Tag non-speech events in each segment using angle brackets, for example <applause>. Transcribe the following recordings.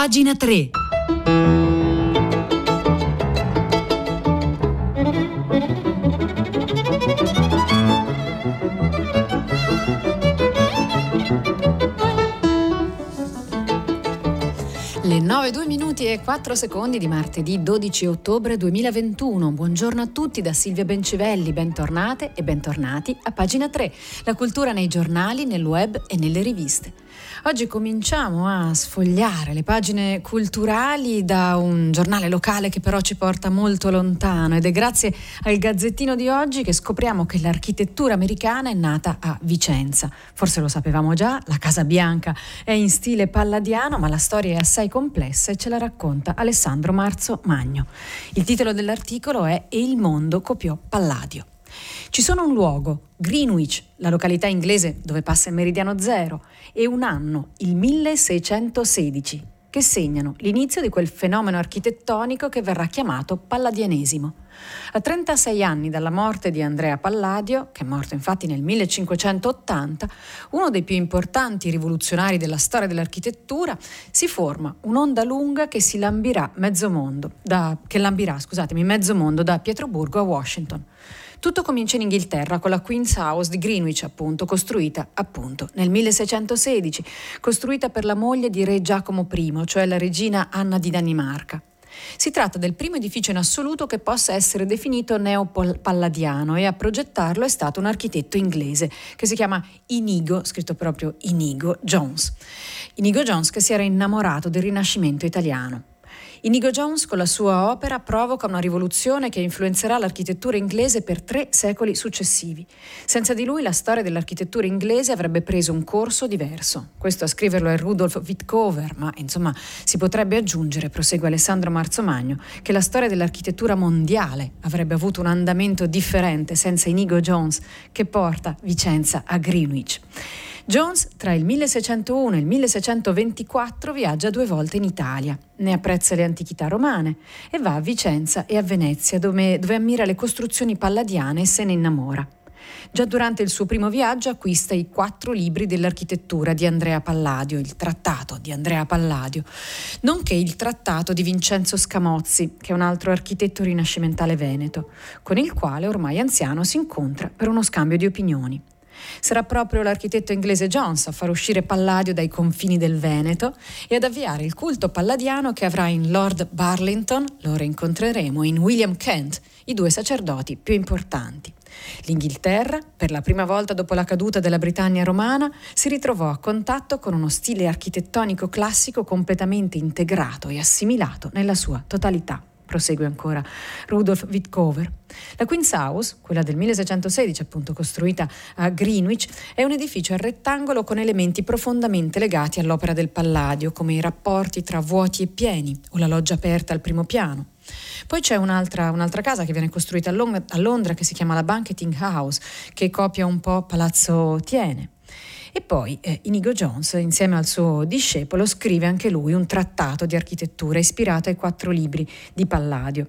pagina 3. Le 9, 2 minuti e 4 secondi di martedì 12 ottobre 2021. Buongiorno a tutti da Silvia Bencivelli, bentornate e bentornati a pagina 3, la cultura nei giornali, nel web e nelle riviste. Oggi cominciamo a sfogliare le pagine culturali da un giornale locale che però ci porta molto lontano ed è grazie al Gazzettino di oggi che scopriamo che l'architettura americana è nata a Vicenza. Forse lo sapevamo già, la Casa Bianca è in stile palladiano, ma la storia è assai complessa e ce la racconta Alessandro Marzo Magno. Il titolo dell'articolo è E il mondo copiò Palladio. Ci sono un luogo, Greenwich, la località inglese dove passa il meridiano zero, e un anno, il 1616, che segnano l'inizio di quel fenomeno architettonico che verrà chiamato palladianesimo. A 36 anni dalla morte di Andrea Palladio, che è morto infatti nel 1580, uno dei più importanti rivoluzionari della storia dell'architettura, si forma un'onda lunga che si lambirà mezzo mondo, da, che lambirà, scusatemi, mezzo mondo da Pietroburgo a Washington. Tutto comincia in Inghilterra con la Queen's House di Greenwich, appunto, costruita appunto nel 1616, costruita per la moglie di re Giacomo I, cioè la regina Anna di Danimarca. Si tratta del primo edificio in assoluto che possa essere definito neopalladiano e a progettarlo è stato un architetto inglese che si chiama Inigo, scritto proprio Inigo Jones. Inigo Jones che si era innamorato del Rinascimento italiano. Inigo Jones con la sua opera provoca una rivoluzione che influenzerà l'architettura inglese per tre secoli successivi. Senza di lui la storia dell'architettura inglese avrebbe preso un corso diverso. Questo a scriverlo è Rudolf Wittkover, ma insomma si potrebbe aggiungere, prosegue Alessandro Marzomagno, che la storia dell'architettura mondiale avrebbe avuto un andamento differente senza Inigo Jones che porta Vicenza a Greenwich. Jones tra il 1601 e il 1624 viaggia due volte in Italia, ne apprezza le antichità romane e va a Vicenza e a Venezia dove, dove ammira le costruzioni palladiane e se ne innamora. Già durante il suo primo viaggio acquista i quattro libri dell'architettura di Andrea Palladio, il trattato di Andrea Palladio, nonché il trattato di Vincenzo Scamozzi, che è un altro architetto rinascimentale veneto, con il quale ormai anziano si incontra per uno scambio di opinioni. Sarà proprio l'architetto inglese Jones a far uscire Palladio dai confini del Veneto e ad avviare il culto palladiano che avrà in Lord Burlington, lo rincontreremo, in William Kent, i due sacerdoti più importanti. L'Inghilterra, per la prima volta dopo la caduta della Britannia romana, si ritrovò a contatto con uno stile architettonico classico completamente integrato e assimilato nella sua totalità prosegue ancora Rudolf Wittkover. La Queen's House, quella del 1616 appunto costruita a Greenwich, è un edificio a rettangolo con elementi profondamente legati all'opera del Palladio, come i rapporti tra vuoti e pieni o la loggia aperta al primo piano. Poi c'è un'altra, un'altra, casa che viene costruita a Londra, a Londra che si chiama la Banqueting House, che copia un po' Palazzo Tiene. E poi eh, Inigo Jones, insieme al suo discepolo, scrive anche lui un trattato di architettura ispirato ai quattro libri di Palladio.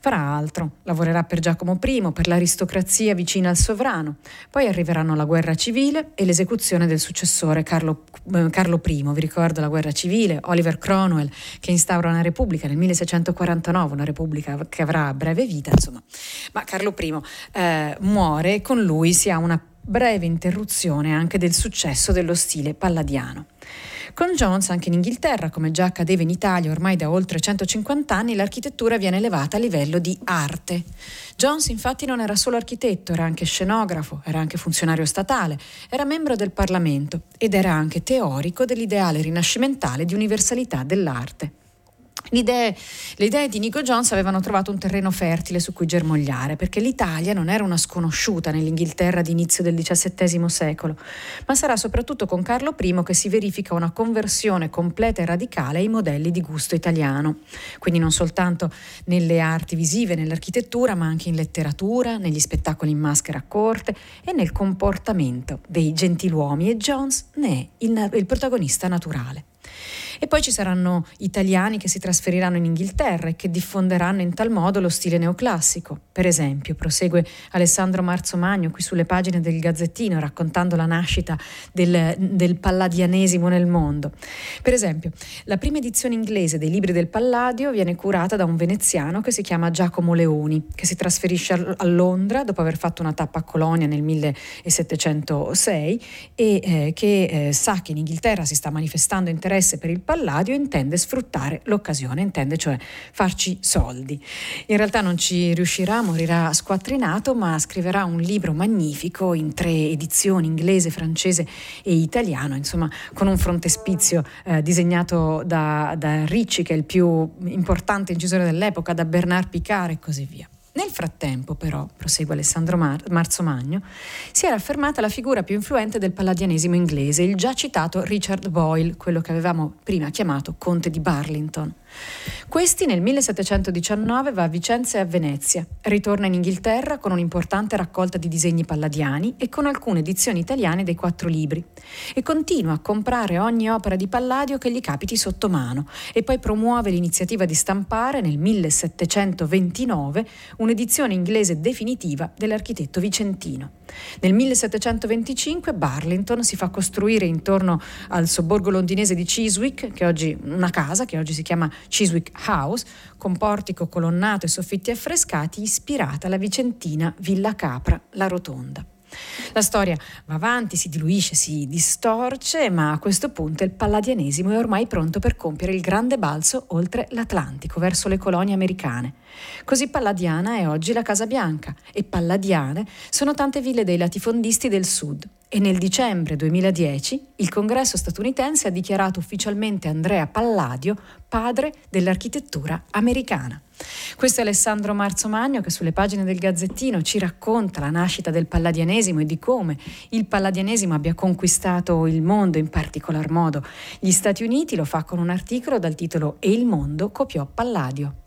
Farà altro, lavorerà per Giacomo I, per l'aristocrazia vicina al sovrano. Poi arriveranno la guerra civile e l'esecuzione del successore Carlo, eh, Carlo I. Vi ricordo la guerra civile, Oliver Cromwell che instaura una repubblica nel 1649, una repubblica che avrà breve vita, insomma. Ma Carlo I eh, muore e con lui si ha una breve interruzione anche del successo dello stile palladiano. Con Jones, anche in Inghilterra, come già accadeva in Italia ormai da oltre 150 anni, l'architettura viene elevata a livello di arte. Jones infatti non era solo architetto, era anche scenografo, era anche funzionario statale, era membro del Parlamento ed era anche teorico dell'ideale rinascimentale di universalità dell'arte. Idee, le idee di Nico Jones avevano trovato un terreno fertile su cui germogliare, perché l'Italia non era una sconosciuta nell'Inghilterra d'inizio del XVII secolo, ma sarà soprattutto con Carlo I che si verifica una conversione completa e radicale ai modelli di gusto italiano. Quindi non soltanto nelle arti visive, nell'architettura, ma anche in letteratura, negli spettacoli in maschera a corte e nel comportamento dei gentiluomini e Jones ne è il, il protagonista naturale. E poi ci saranno italiani che si trasferiranno in Inghilterra e che diffonderanno in tal modo lo stile neoclassico. Per esempio, prosegue Alessandro Marzomagno qui sulle pagine del Gazzettino raccontando la nascita del, del palladianesimo nel mondo. Per esempio, la prima edizione inglese dei libri del Palladio viene curata da un veneziano che si chiama Giacomo Leoni, che si trasferisce a Londra dopo aver fatto una tappa a Colonia nel 1706 e eh, che eh, sa che in Inghilterra si sta manifestando interesse per il Palladio intende sfruttare l'occasione, intende cioè farci soldi. In realtà non ci riuscirà, morirà squattrinato, ma scriverà un libro magnifico in tre edizioni, inglese, francese e italiano, insomma con un frontespizio eh, disegnato da, da Ricci, che è il più importante incisore dell'epoca, da Bernard Picard e così via. Nel frattempo, però, prosegue Alessandro Mar- Marzomagno, si era affermata la figura più influente del palladianesimo inglese, il già citato Richard Boyle, quello che avevamo prima chiamato Conte di Burlington. Questi nel 1719 va a Vicenza e a Venezia, ritorna in Inghilterra con un'importante raccolta di disegni palladiani e con alcune edizioni italiane dei quattro libri. E continua a comprare ogni opera di Palladio che gli capiti sotto mano. E poi promuove l'iniziativa di stampare nel 1729 un'edizione inglese definitiva dell'architetto vicentino. Nel 1725 Burlington si fa costruire intorno al sobborgo londinese di Chiswick, che oggi una casa che oggi si chiama Chiswick House, con portico colonnato e soffitti affrescati, ispirata alla vicentina Villa Capra, la Rotonda. La storia va avanti, si diluisce, si distorce, ma a questo punto il palladianesimo è ormai pronto per compiere il grande balzo oltre l'Atlantico, verso le colonie americane. Così palladiana è oggi la Casa Bianca e palladiane sono tante ville dei latifondisti del sud. E nel dicembre 2010 il congresso statunitense ha dichiarato ufficialmente Andrea Palladio padre dell'architettura americana. Questo è Alessandro Marzomagno che sulle pagine del Gazzettino ci racconta la nascita del palladianesimo e di come il palladianesimo abbia conquistato il mondo, in particolar modo gli Stati Uniti, lo fa con un articolo dal titolo E il mondo copiò Palladio.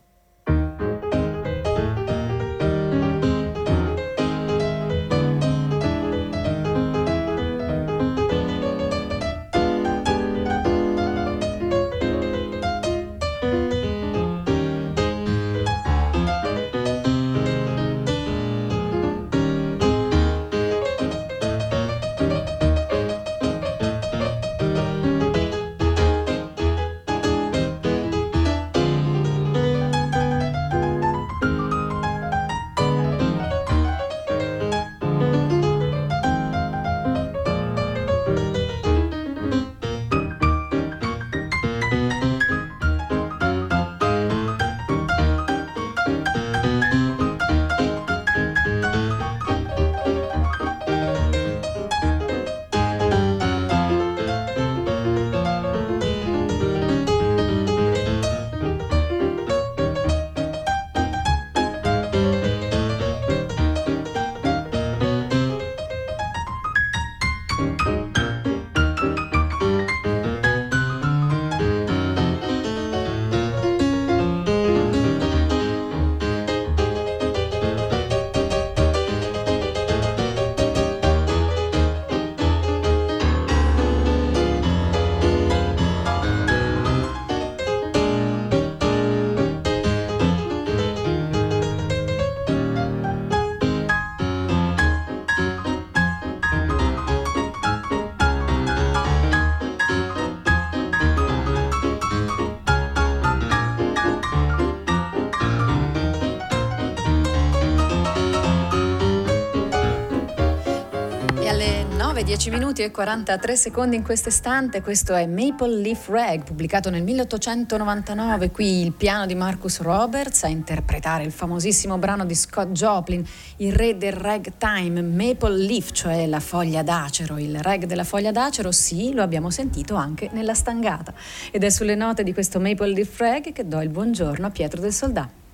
10 minuti e 43 secondi in questo istante. Questo è Maple Leaf Rag, pubblicato nel 1899. Qui il piano di Marcus Roberts a interpretare il famosissimo brano di Scott Joplin, il re del ragtime, Maple Leaf, cioè la foglia d'acero. Il rag della foglia d'acero, sì, lo abbiamo sentito anche nella stangata. Ed è sulle note di questo Maple Leaf Rag che do il buongiorno a Pietro del Soldato.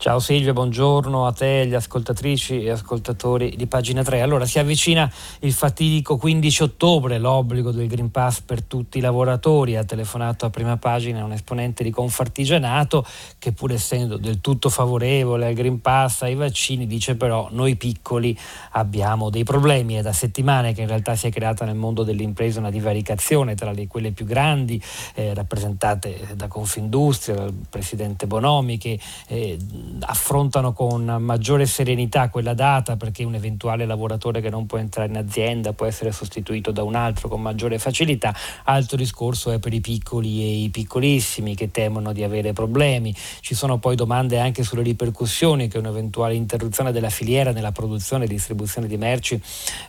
Ciao Silvia, buongiorno a te, agli ascoltatrici e ascoltatori di pagina 3. Allora, si avvicina il fatidico 15 ottobre, l'obbligo del Green Pass per tutti i lavoratori. Ha telefonato a prima pagina un esponente di Confartigianato che pur essendo del tutto favorevole al Green Pass, ai vaccini, dice però noi piccoli abbiamo dei problemi. È da settimane che in realtà si è creata nel mondo dell'impresa una divaricazione tra le, quelle più grandi, eh, rappresentate da Confindustria, dal presidente Bonomi, che eh, affrontano con maggiore serenità quella data perché un eventuale lavoratore che non può entrare in azienda può essere sostituito da un altro con maggiore facilità. Altro discorso è per i piccoli e i piccolissimi che temono di avere problemi. Ci sono poi domande anche sulle ripercussioni che un'eventuale interruzione della filiera nella produzione e distribuzione di merci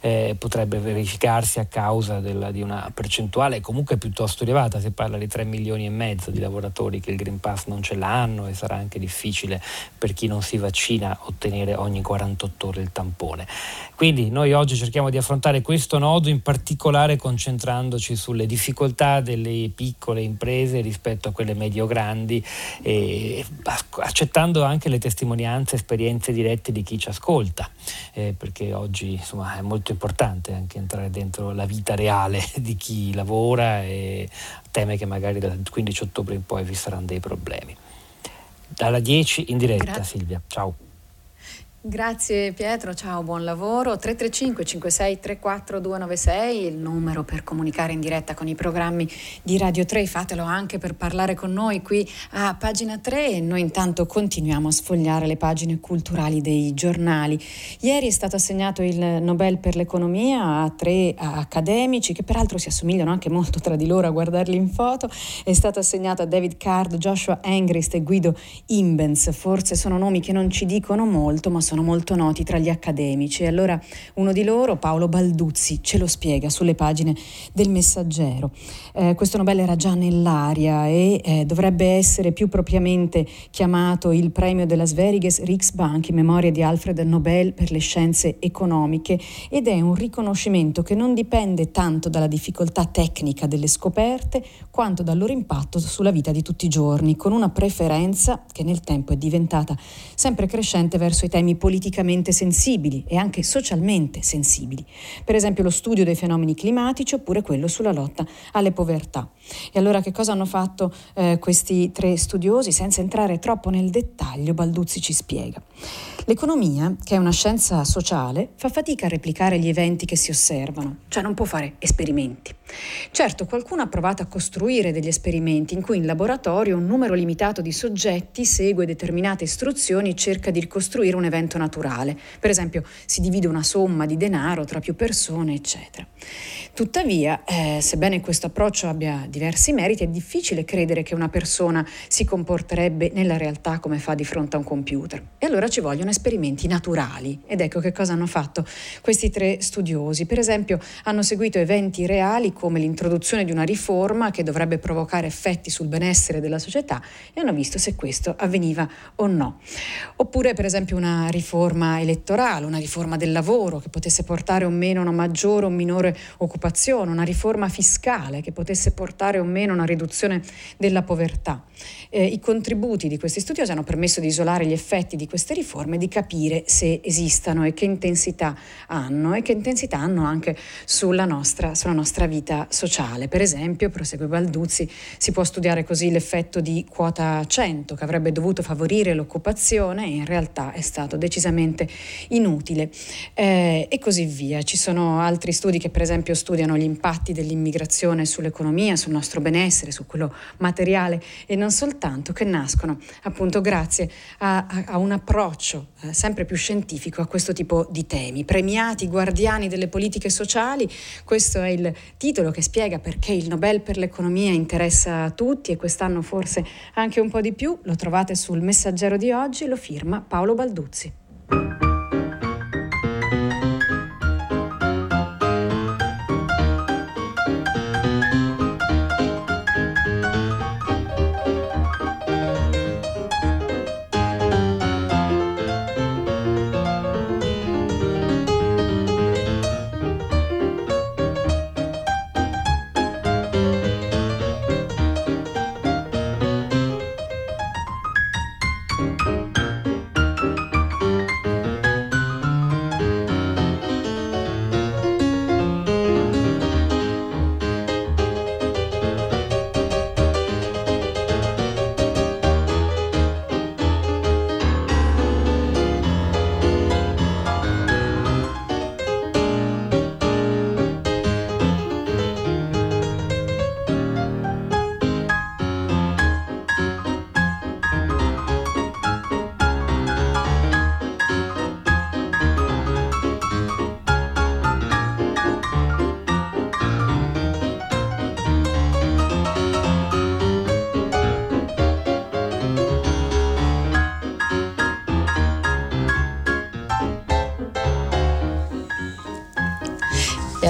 eh, potrebbe verificarsi a causa della, di una percentuale comunque piuttosto elevata. Si parla di 3 milioni e mezzo di lavoratori che il Green Pass non ce l'hanno e sarà anche difficile per chi non si vaccina ottenere ogni 48 ore il tampone. Quindi noi oggi cerchiamo di affrontare questo nodo in particolare concentrandoci sulle difficoltà delle piccole imprese rispetto a quelle medio-grandi e accettando anche le testimonianze, esperienze dirette di chi ci ascolta, eh, perché oggi insomma, è molto importante anche entrare dentro la vita reale <laughs> di chi lavora e teme che magari dal 15 ottobre in poi vi saranno dei problemi dalla 10 in diretta Grazie. Silvia. Ciao. Grazie Pietro, ciao, buon lavoro. 335 56 34 296 il numero per comunicare in diretta con i programmi di Radio 3, fatelo anche per parlare con noi qui a pagina 3 e noi intanto continuiamo a sfogliare le pagine culturali dei giornali. Ieri è stato assegnato il Nobel per l'economia a tre accademici che peraltro si assomigliano anche molto tra di loro a guardarli in foto. È stato assegnato a David Card, Joshua Engrist e Guido Imbens. Forse sono nomi che non ci dicono molto, ma sono sono molto noti tra gli accademici. Allora uno di loro, Paolo Balduzzi, ce lo spiega sulle pagine del Messaggero. Eh, questo Nobel era già nell'aria e eh, dovrebbe essere più propriamente chiamato il premio della Sveriges Riksbank in memoria di Alfred Nobel per le scienze economiche ed è un riconoscimento che non dipende tanto dalla difficoltà tecnica delle scoperte quanto dal loro impatto sulla vita di tutti i giorni, con una preferenza che nel tempo è diventata sempre crescente verso i temi politicamente sensibili e anche socialmente sensibili, per esempio lo studio dei fenomeni climatici oppure quello sulla lotta alle povertà. E allora che cosa hanno fatto eh, questi tre studiosi? Senza entrare troppo nel dettaglio, Balduzzi ci spiega. L'economia, che è una scienza sociale, fa fatica a replicare gli eventi che si osservano, cioè non può fare esperimenti. Certo, qualcuno ha provato a costruire degli esperimenti in cui in laboratorio un numero limitato di soggetti segue determinate istruzioni e cerca di ricostruire un evento naturale. Per esempio, si divide una somma di denaro tra più persone, eccetera. Tuttavia, eh, sebbene questo approccio abbia diversi meriti, è difficile credere che una persona si comporterebbe nella realtà come fa di fronte a un computer. E allora ci vogliono esperimenti naturali. Ed ecco che cosa hanno fatto questi tre studiosi. Per esempio, hanno seguito eventi reali come l'introduzione di una riforma che dovrebbe provocare effetti sul benessere della società e hanno visto se questo avveniva o no. Oppure, per esempio, una riforma elettorale, una riforma del lavoro che potesse portare o meno una maggiore o minore occupazione una riforma fiscale che potesse portare o meno una riduzione della povertà. Eh, I contributi di questi studiosi hanno permesso di isolare gli effetti di queste riforme di capire se esistano e che intensità hanno e che intensità hanno anche sulla nostra, sulla nostra vita sociale. Per esempio, prosegue Balduzzi, si può studiare così l'effetto di quota 100 che avrebbe dovuto favorire l'occupazione e in realtà è stato decisamente inutile eh, e così via. Ci sono altri studi che per esempio studiano gli impatti dell'immigrazione sull'economia, sul nostro benessere, su quello materiale e non soltanto, che nascono appunto grazie a, a, a un approccio eh, sempre più scientifico a questo tipo di temi. Premiati guardiani delle politiche sociali, questo è il titolo che spiega perché il Nobel per l'economia interessa a tutti e quest'anno forse anche un po' di più. Lo trovate sul messaggero di oggi, lo firma Paolo Balduzzi.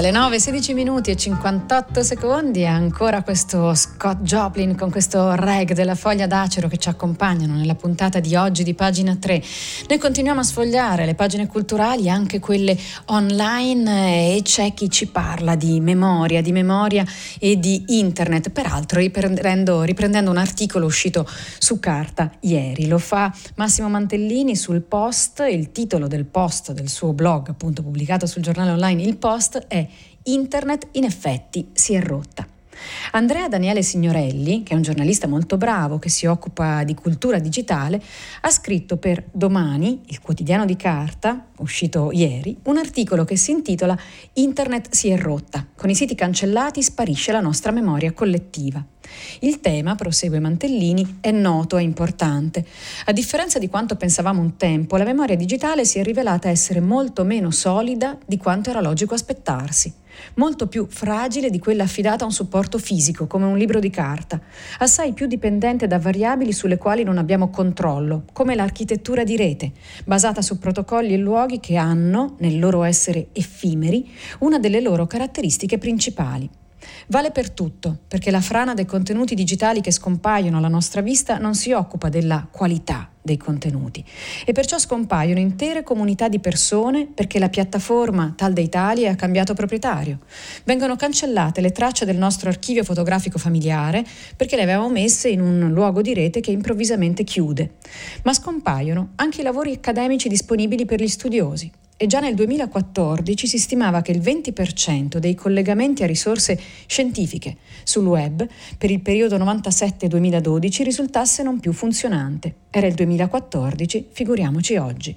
Alle 9, 16 minuti e 58 secondi ancora questo Scott Joplin con questo reg della foglia d'acero che ci accompagnano nella puntata di oggi di pagina 3. Noi continuiamo a sfogliare le pagine culturali, anche quelle online e c'è chi ci parla di memoria, di memoria e di internet, peraltro riprendendo, riprendendo un articolo uscito su carta ieri. Lo fa Massimo Mantellini sul post, il titolo del post del suo blog appunto pubblicato sul giornale online Il Post è Internet in effetti si è rotta. Andrea Daniele Signorelli, che è un giornalista molto bravo che si occupa di cultura digitale, ha scritto per Domani, il quotidiano di carta, uscito ieri, un articolo che si intitola Internet si è rotta. Con i siti cancellati sparisce la nostra memoria collettiva. Il tema, prosegue Mantellini, è noto e importante. A differenza di quanto pensavamo un tempo, la memoria digitale si è rivelata essere molto meno solida di quanto era logico aspettarsi molto più fragile di quella affidata a un supporto fisico, come un libro di carta, assai più dipendente da variabili sulle quali non abbiamo controllo, come l'architettura di rete, basata su protocolli e luoghi che hanno, nel loro essere effimeri, una delle loro caratteristiche principali. Vale per tutto, perché la frana dei contenuti digitali che scompaiono alla nostra vista non si occupa della qualità dei contenuti e perciò scompaiono intere comunità di persone perché la piattaforma Tal dei Tali ha cambiato proprietario. Vengono cancellate le tracce del nostro archivio fotografico familiare perché le avevamo messe in un luogo di rete che improvvisamente chiude. Ma scompaiono anche i lavori accademici disponibili per gli studiosi e già nel 2014 si stimava che il 20% dei collegamenti a risorse scientifiche sul web per il periodo 97-2012 risultasse non più funzionante. Era il 2014, figuriamoci oggi.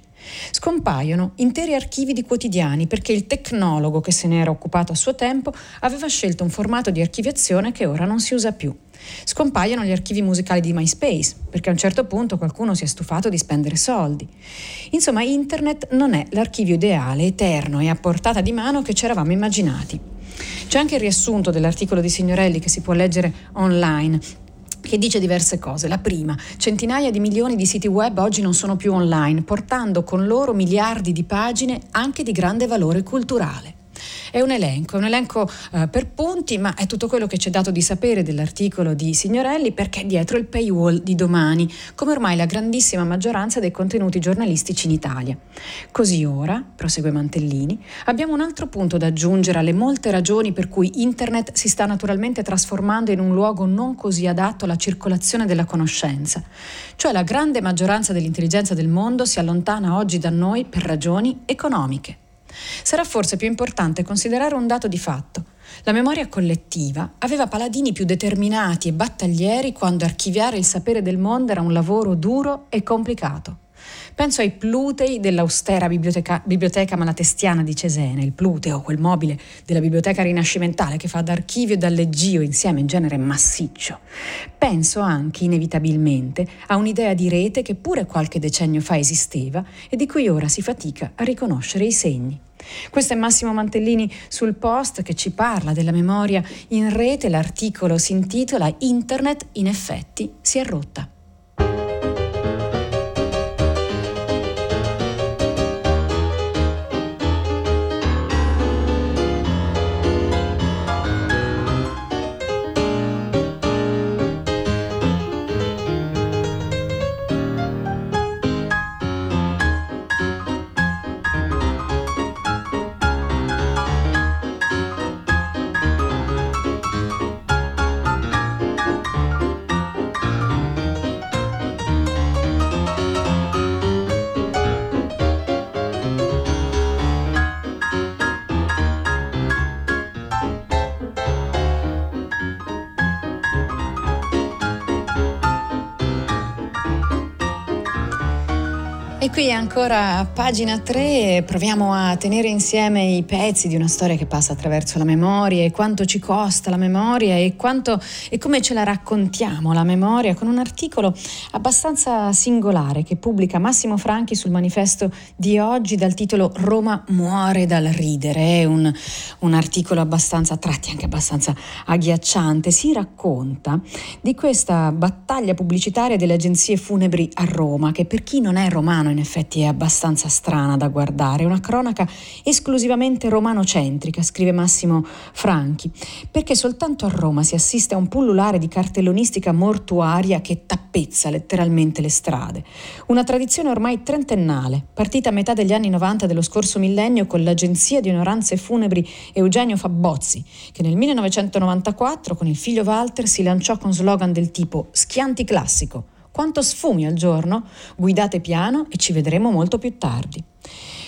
Scompaiono interi archivi di quotidiani perché il tecnologo che se ne era occupato a suo tempo aveva scelto un formato di archiviazione che ora non si usa più. Scompaiono gli archivi musicali di MySpace, perché a un certo punto qualcuno si è stufato di spendere soldi. Insomma, Internet non è l'archivio ideale, eterno e a portata di mano che ci eravamo immaginati. C'è anche il riassunto dell'articolo di Signorelli che si può leggere online che dice diverse cose. La prima, centinaia di milioni di siti web oggi non sono più online, portando con loro miliardi di pagine anche di grande valore culturale. È un elenco, è un elenco eh, per punti, ma è tutto quello che ci è dato di sapere dell'articolo di Signorelli perché è dietro il paywall di domani, come ormai la grandissima maggioranza dei contenuti giornalistici in Italia. Così ora, prosegue Mantellini, abbiamo un altro punto da aggiungere alle molte ragioni per cui Internet si sta naturalmente trasformando in un luogo non così adatto alla circolazione della conoscenza. Cioè la grande maggioranza dell'intelligenza del mondo si allontana oggi da noi per ragioni economiche. Sarà forse più importante considerare un dato di fatto. La memoria collettiva aveva paladini più determinati e battaglieri quando archiviare il sapere del mondo era un lavoro duro e complicato. Penso ai plutei dell'austera biblioteca, biblioteca malatestiana di Cesena, il pluteo, quel mobile della biblioteca rinascimentale che fa da archivio e da leggio insieme in genere massiccio. Penso anche, inevitabilmente, a un'idea di rete che pure qualche decennio fa esisteva e di cui ora si fatica a riconoscere i segni. Questo è Massimo Mantellini sul post che ci parla della memoria in rete. L'articolo si intitola Internet in effetti si è rotta. Ancora a pagina 3 proviamo a tenere insieme i pezzi di una storia che passa attraverso la memoria e quanto ci costa la memoria e, quanto, e come ce la raccontiamo la memoria con un articolo abbastanza singolare che pubblica Massimo Franchi sul manifesto di oggi dal titolo Roma muore dal ridere. È un, un articolo abbastanza a tratti anche abbastanza agghiacciante. Si racconta di questa battaglia pubblicitaria delle agenzie funebri a Roma che per chi non è romano in effetti è abbastanza strana da guardare, una cronaca esclusivamente romanocentrica, scrive Massimo Franchi, perché soltanto a Roma si assiste a un pullulare di cartellonistica mortuaria che tappezza letteralmente le strade. Una tradizione ormai trentennale, partita a metà degli anni 90 dello scorso millennio con l'agenzia di onoranze funebri Eugenio Fabbozzi, che nel 1994 con il figlio Walter si lanciò con slogan del tipo Schianti classico quanto sfumi al giorno, guidate piano e ci vedremo molto più tardi.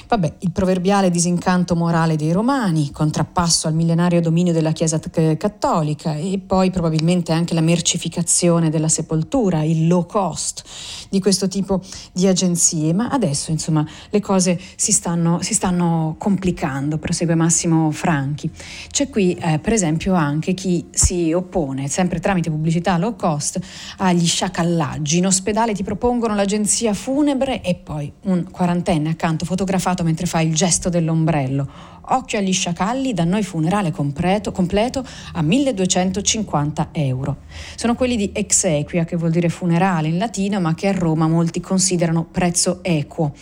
Vabbè, il proverbiale disincanto morale dei romani, contrappasso al millenario dominio della Chiesa cattolica e poi probabilmente anche la mercificazione della sepoltura, il low cost di questo tipo di agenzie. Ma adesso, insomma, le cose si stanno, si stanno complicando, prosegue Massimo Franchi. C'è qui, eh, per esempio, anche chi si oppone, sempre tramite pubblicità low cost, agli sciacallaggi. In ospedale ti propongono l'agenzia funebre e poi un quarantenne accanto fotografato mentre fa il gesto dell'ombrello Occhio agli sciacalli, da noi funerale completo, completo a 1250 euro. Sono quelli di exequia, che vuol dire funerale in latino, ma che a Roma molti considerano prezzo equo.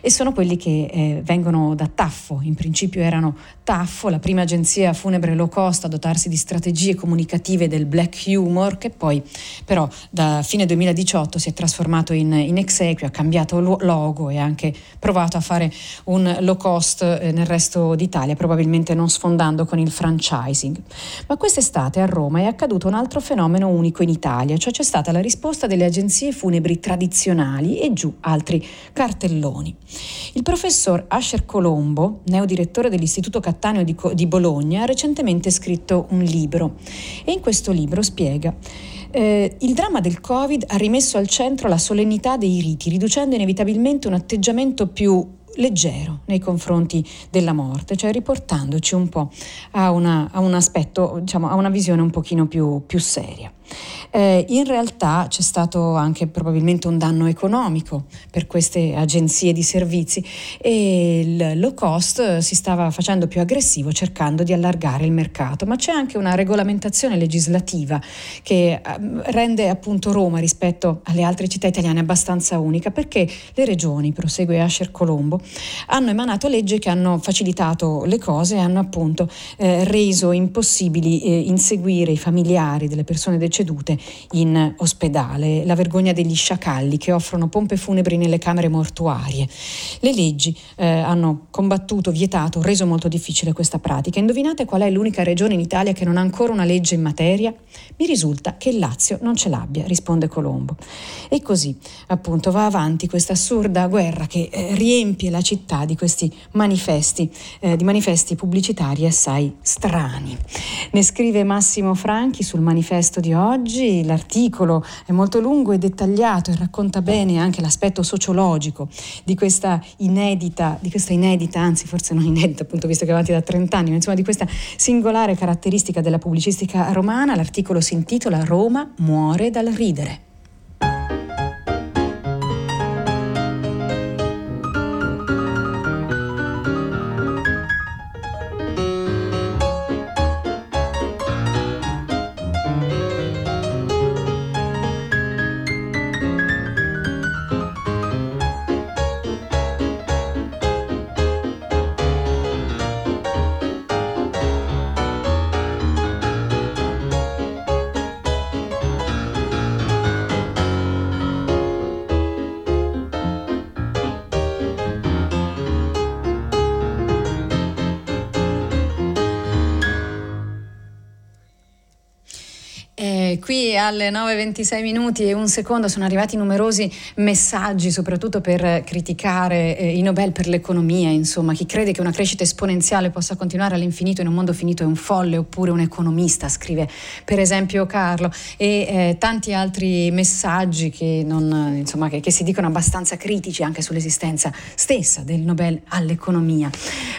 E sono quelli che eh, vengono da Taffo. In principio erano Taffo, la prima agenzia funebre low cost a dotarsi di strategie comunicative del black humor, che poi però da fine 2018 si è trasformato in, in exequia, ha cambiato logo e ha anche provato a fare un low cost eh, nel resto d'Italia probabilmente non sfondando con il franchising. Ma quest'estate a Roma è accaduto un altro fenomeno unico in Italia, cioè c'è stata la risposta delle agenzie funebri tradizionali e giù altri cartelloni. Il professor Asher Colombo, neodirettore dell'Istituto Cattaneo di, di Bologna, ha recentemente scritto un libro e in questo libro spiega eh, il dramma del Covid ha rimesso al centro la solennità dei riti, riducendo inevitabilmente un atteggiamento più leggero nei confronti della morte, cioè riportandoci un po' a, una, a un aspetto, diciamo, a una visione un pochino più, più seria. Eh, in realtà c'è stato anche probabilmente un danno economico per queste agenzie di servizi e il low cost si stava facendo più aggressivo cercando di allargare il mercato, ma c'è anche una regolamentazione legislativa che ehm, rende appunto Roma rispetto alle altre città italiane abbastanza unica perché le regioni, prosegue Asher Colombo, hanno emanato leggi che hanno facilitato le cose e hanno appunto eh, reso impossibili eh, inseguire i familiari delle persone decedute decedute in ospedale, la vergogna degli sciacalli che offrono pompe funebri nelle camere mortuarie. Le leggi eh, hanno combattuto, vietato, reso molto difficile questa pratica. Indovinate qual è l'unica regione in Italia che non ha ancora una legge in materia? Mi risulta che il Lazio non ce l'abbia, risponde Colombo. E così appunto va avanti questa assurda guerra che eh, riempie la città di questi manifesti, eh, di manifesti pubblicitari assai strani. Ne scrive Massimo Franchi sul manifesto di oggi oggi l'articolo è molto lungo e dettagliato e racconta bene anche l'aspetto sociologico di questa inedita, di questa inedita, anzi forse non inedita appunto visto che è avanti da 30 anni, ma insomma di questa singolare caratteristica della pubblicistica romana. L'articolo si intitola Roma muore dal ridere. Alle 9.26 minuti e un secondo sono arrivati numerosi messaggi, soprattutto per criticare eh, i Nobel per l'economia, insomma, chi crede che una crescita esponenziale possa continuare all'infinito in un mondo finito è un folle oppure un economista, scrive per esempio Carlo, e eh, tanti altri messaggi che, non, insomma, che, che si dicono abbastanza critici anche sull'esistenza stessa del Nobel all'economia.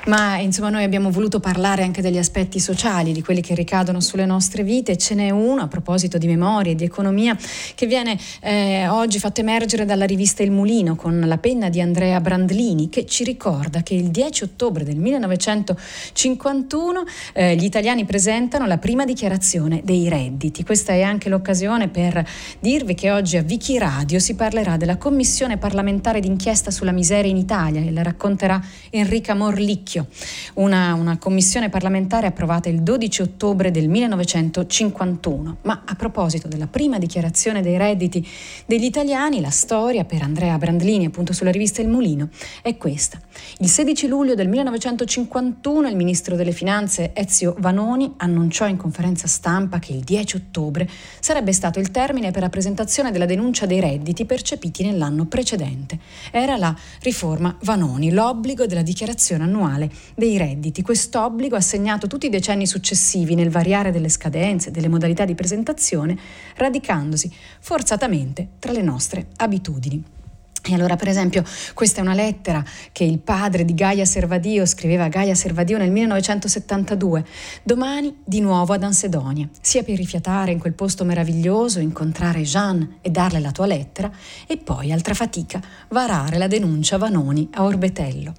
Ma insomma noi abbiamo voluto parlare anche degli aspetti sociali, di quelli che ricadono sulle nostre vite, ce n'è uno a proposito di memoria e di economia che viene eh, oggi fatto emergere dalla rivista Il Mulino con la penna di Andrea Brandlini che ci ricorda che il 10 ottobre del 1951 eh, gli italiani presentano la prima dichiarazione dei redditi. Questa è anche l'occasione per dirvi che oggi a Vichi Radio si parlerà della commissione parlamentare d'inchiesta sulla miseria in Italia e la racconterà Enrica Morlicchio, una, una commissione parlamentare approvata il 12 ottobre del 1951. Ma a proposito della prima dichiarazione dei redditi degli italiani, la storia per Andrea Brandlini, appunto sulla rivista Il Mulino, è questa. Il 16 luglio del 1951 il ministro delle Finanze Ezio Vanoni annunciò in conferenza stampa che il 10 ottobre sarebbe stato il termine per la presentazione della denuncia dei redditi percepiti nell'anno precedente. Era la riforma Vanoni, l'obbligo della dichiarazione annuale dei redditi. Quest'obbligo ha segnato tutti i decenni successivi nel variare delle scadenze, delle modalità di presentazione, radicandosi forzatamente tra le nostre abitudini. E allora, per esempio, questa è una lettera che il padre di Gaia Servadio scriveva a Gaia Servadio nel 1972. Domani di nuovo ad Ansedonia, sia per rifiatare in quel posto meraviglioso, incontrare Jeanne e darle la tua lettera, e poi, altra fatica, varare la denuncia Vanoni a Orbetello.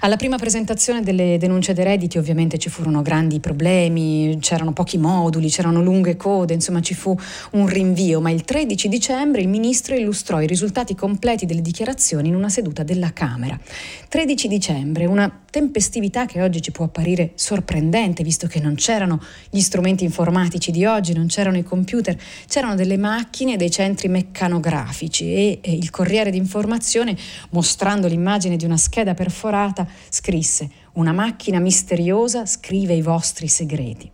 Alla prima presentazione delle denunce dei redditi ovviamente ci furono grandi problemi, c'erano pochi moduli, c'erano lunghe code, insomma ci fu un rinvio, ma il 13 dicembre il ministro illustrò i risultati completi delle dichiarazioni in una seduta della Camera. 13 dicembre, una tempestività che oggi ci può apparire sorprendente, visto che non c'erano gli strumenti informatici di oggi, non c'erano i computer, c'erano delle macchine dei centri meccanografici e, e il Corriere d'Informazione, mostrando l'immagine di una scheda perforata, scrisse una macchina misteriosa scrive i vostri segreti.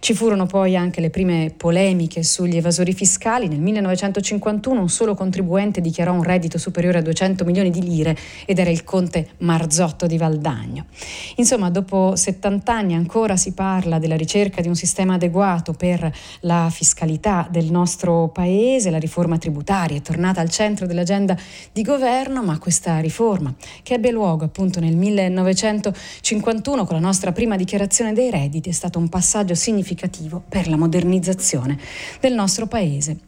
Ci furono poi anche le prime polemiche sugli evasori fiscali. Nel 1951 un solo contribuente dichiarò un reddito superiore a 200 milioni di lire ed era il conte Marzotto di Valdagno. Insomma, dopo 70 anni ancora si parla della ricerca di un sistema adeguato per la fiscalità del nostro paese. La riforma tributaria è tornata al centro dell'agenda di governo, ma questa riforma, che ebbe luogo appunto nel 1951 con la nostra prima dichiarazione dei redditi, è stato un passaggio significativo significativo per la modernizzazione del nostro Paese.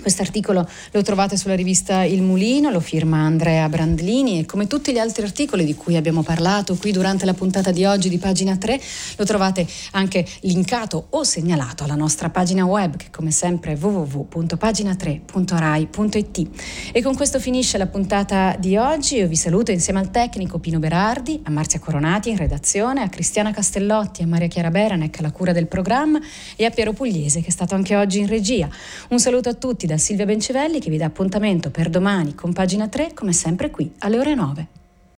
Quest'articolo lo trovate sulla rivista Il Mulino, lo firma Andrea Brandlini e come tutti gli altri articoli di cui abbiamo parlato qui durante la puntata di oggi di pagina 3 lo trovate anche linkato o segnalato alla nostra pagina web che come sempre è www.pagina3.rai.it. E con questo finisce la puntata di oggi. Io vi saluto insieme al tecnico Pino Berardi, a Marzia Coronati in redazione, a Cristiana Castellotti, a Maria Chiara Beranec alla cura del programma e a Piero Pugliese che è stato anche oggi in regia. Un saluto a tutti da Silvia Bencivelli che vi dà appuntamento per domani con pagina 3 come sempre qui alle ore 9.